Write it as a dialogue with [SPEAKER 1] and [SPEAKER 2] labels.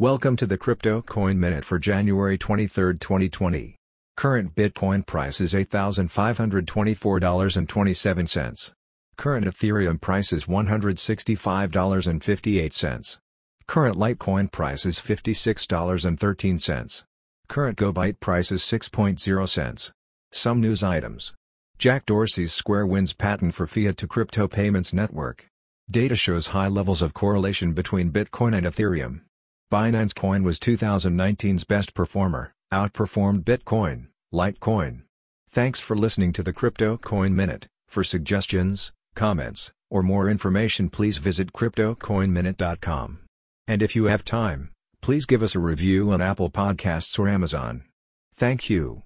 [SPEAKER 1] Welcome to the Crypto Coin Minute for January 23, 2020. Current Bitcoin price is $8,524.27. Current Ethereum price is $165.58. Current Litecoin price is $56.13. Current GoByte price is 6.0 cents. Some news items. Jack Dorsey's Square wins patent for fiat to crypto payments network. Data shows high levels of correlation between Bitcoin and Ethereum. Binance Coin was 2019's best performer, outperformed Bitcoin, Litecoin. Thanks for listening to the Crypto Coin Minute. For suggestions, comments, or more information please visit cryptocoinminute.com. And if you have time, please give us a review on Apple Podcasts or Amazon. Thank you.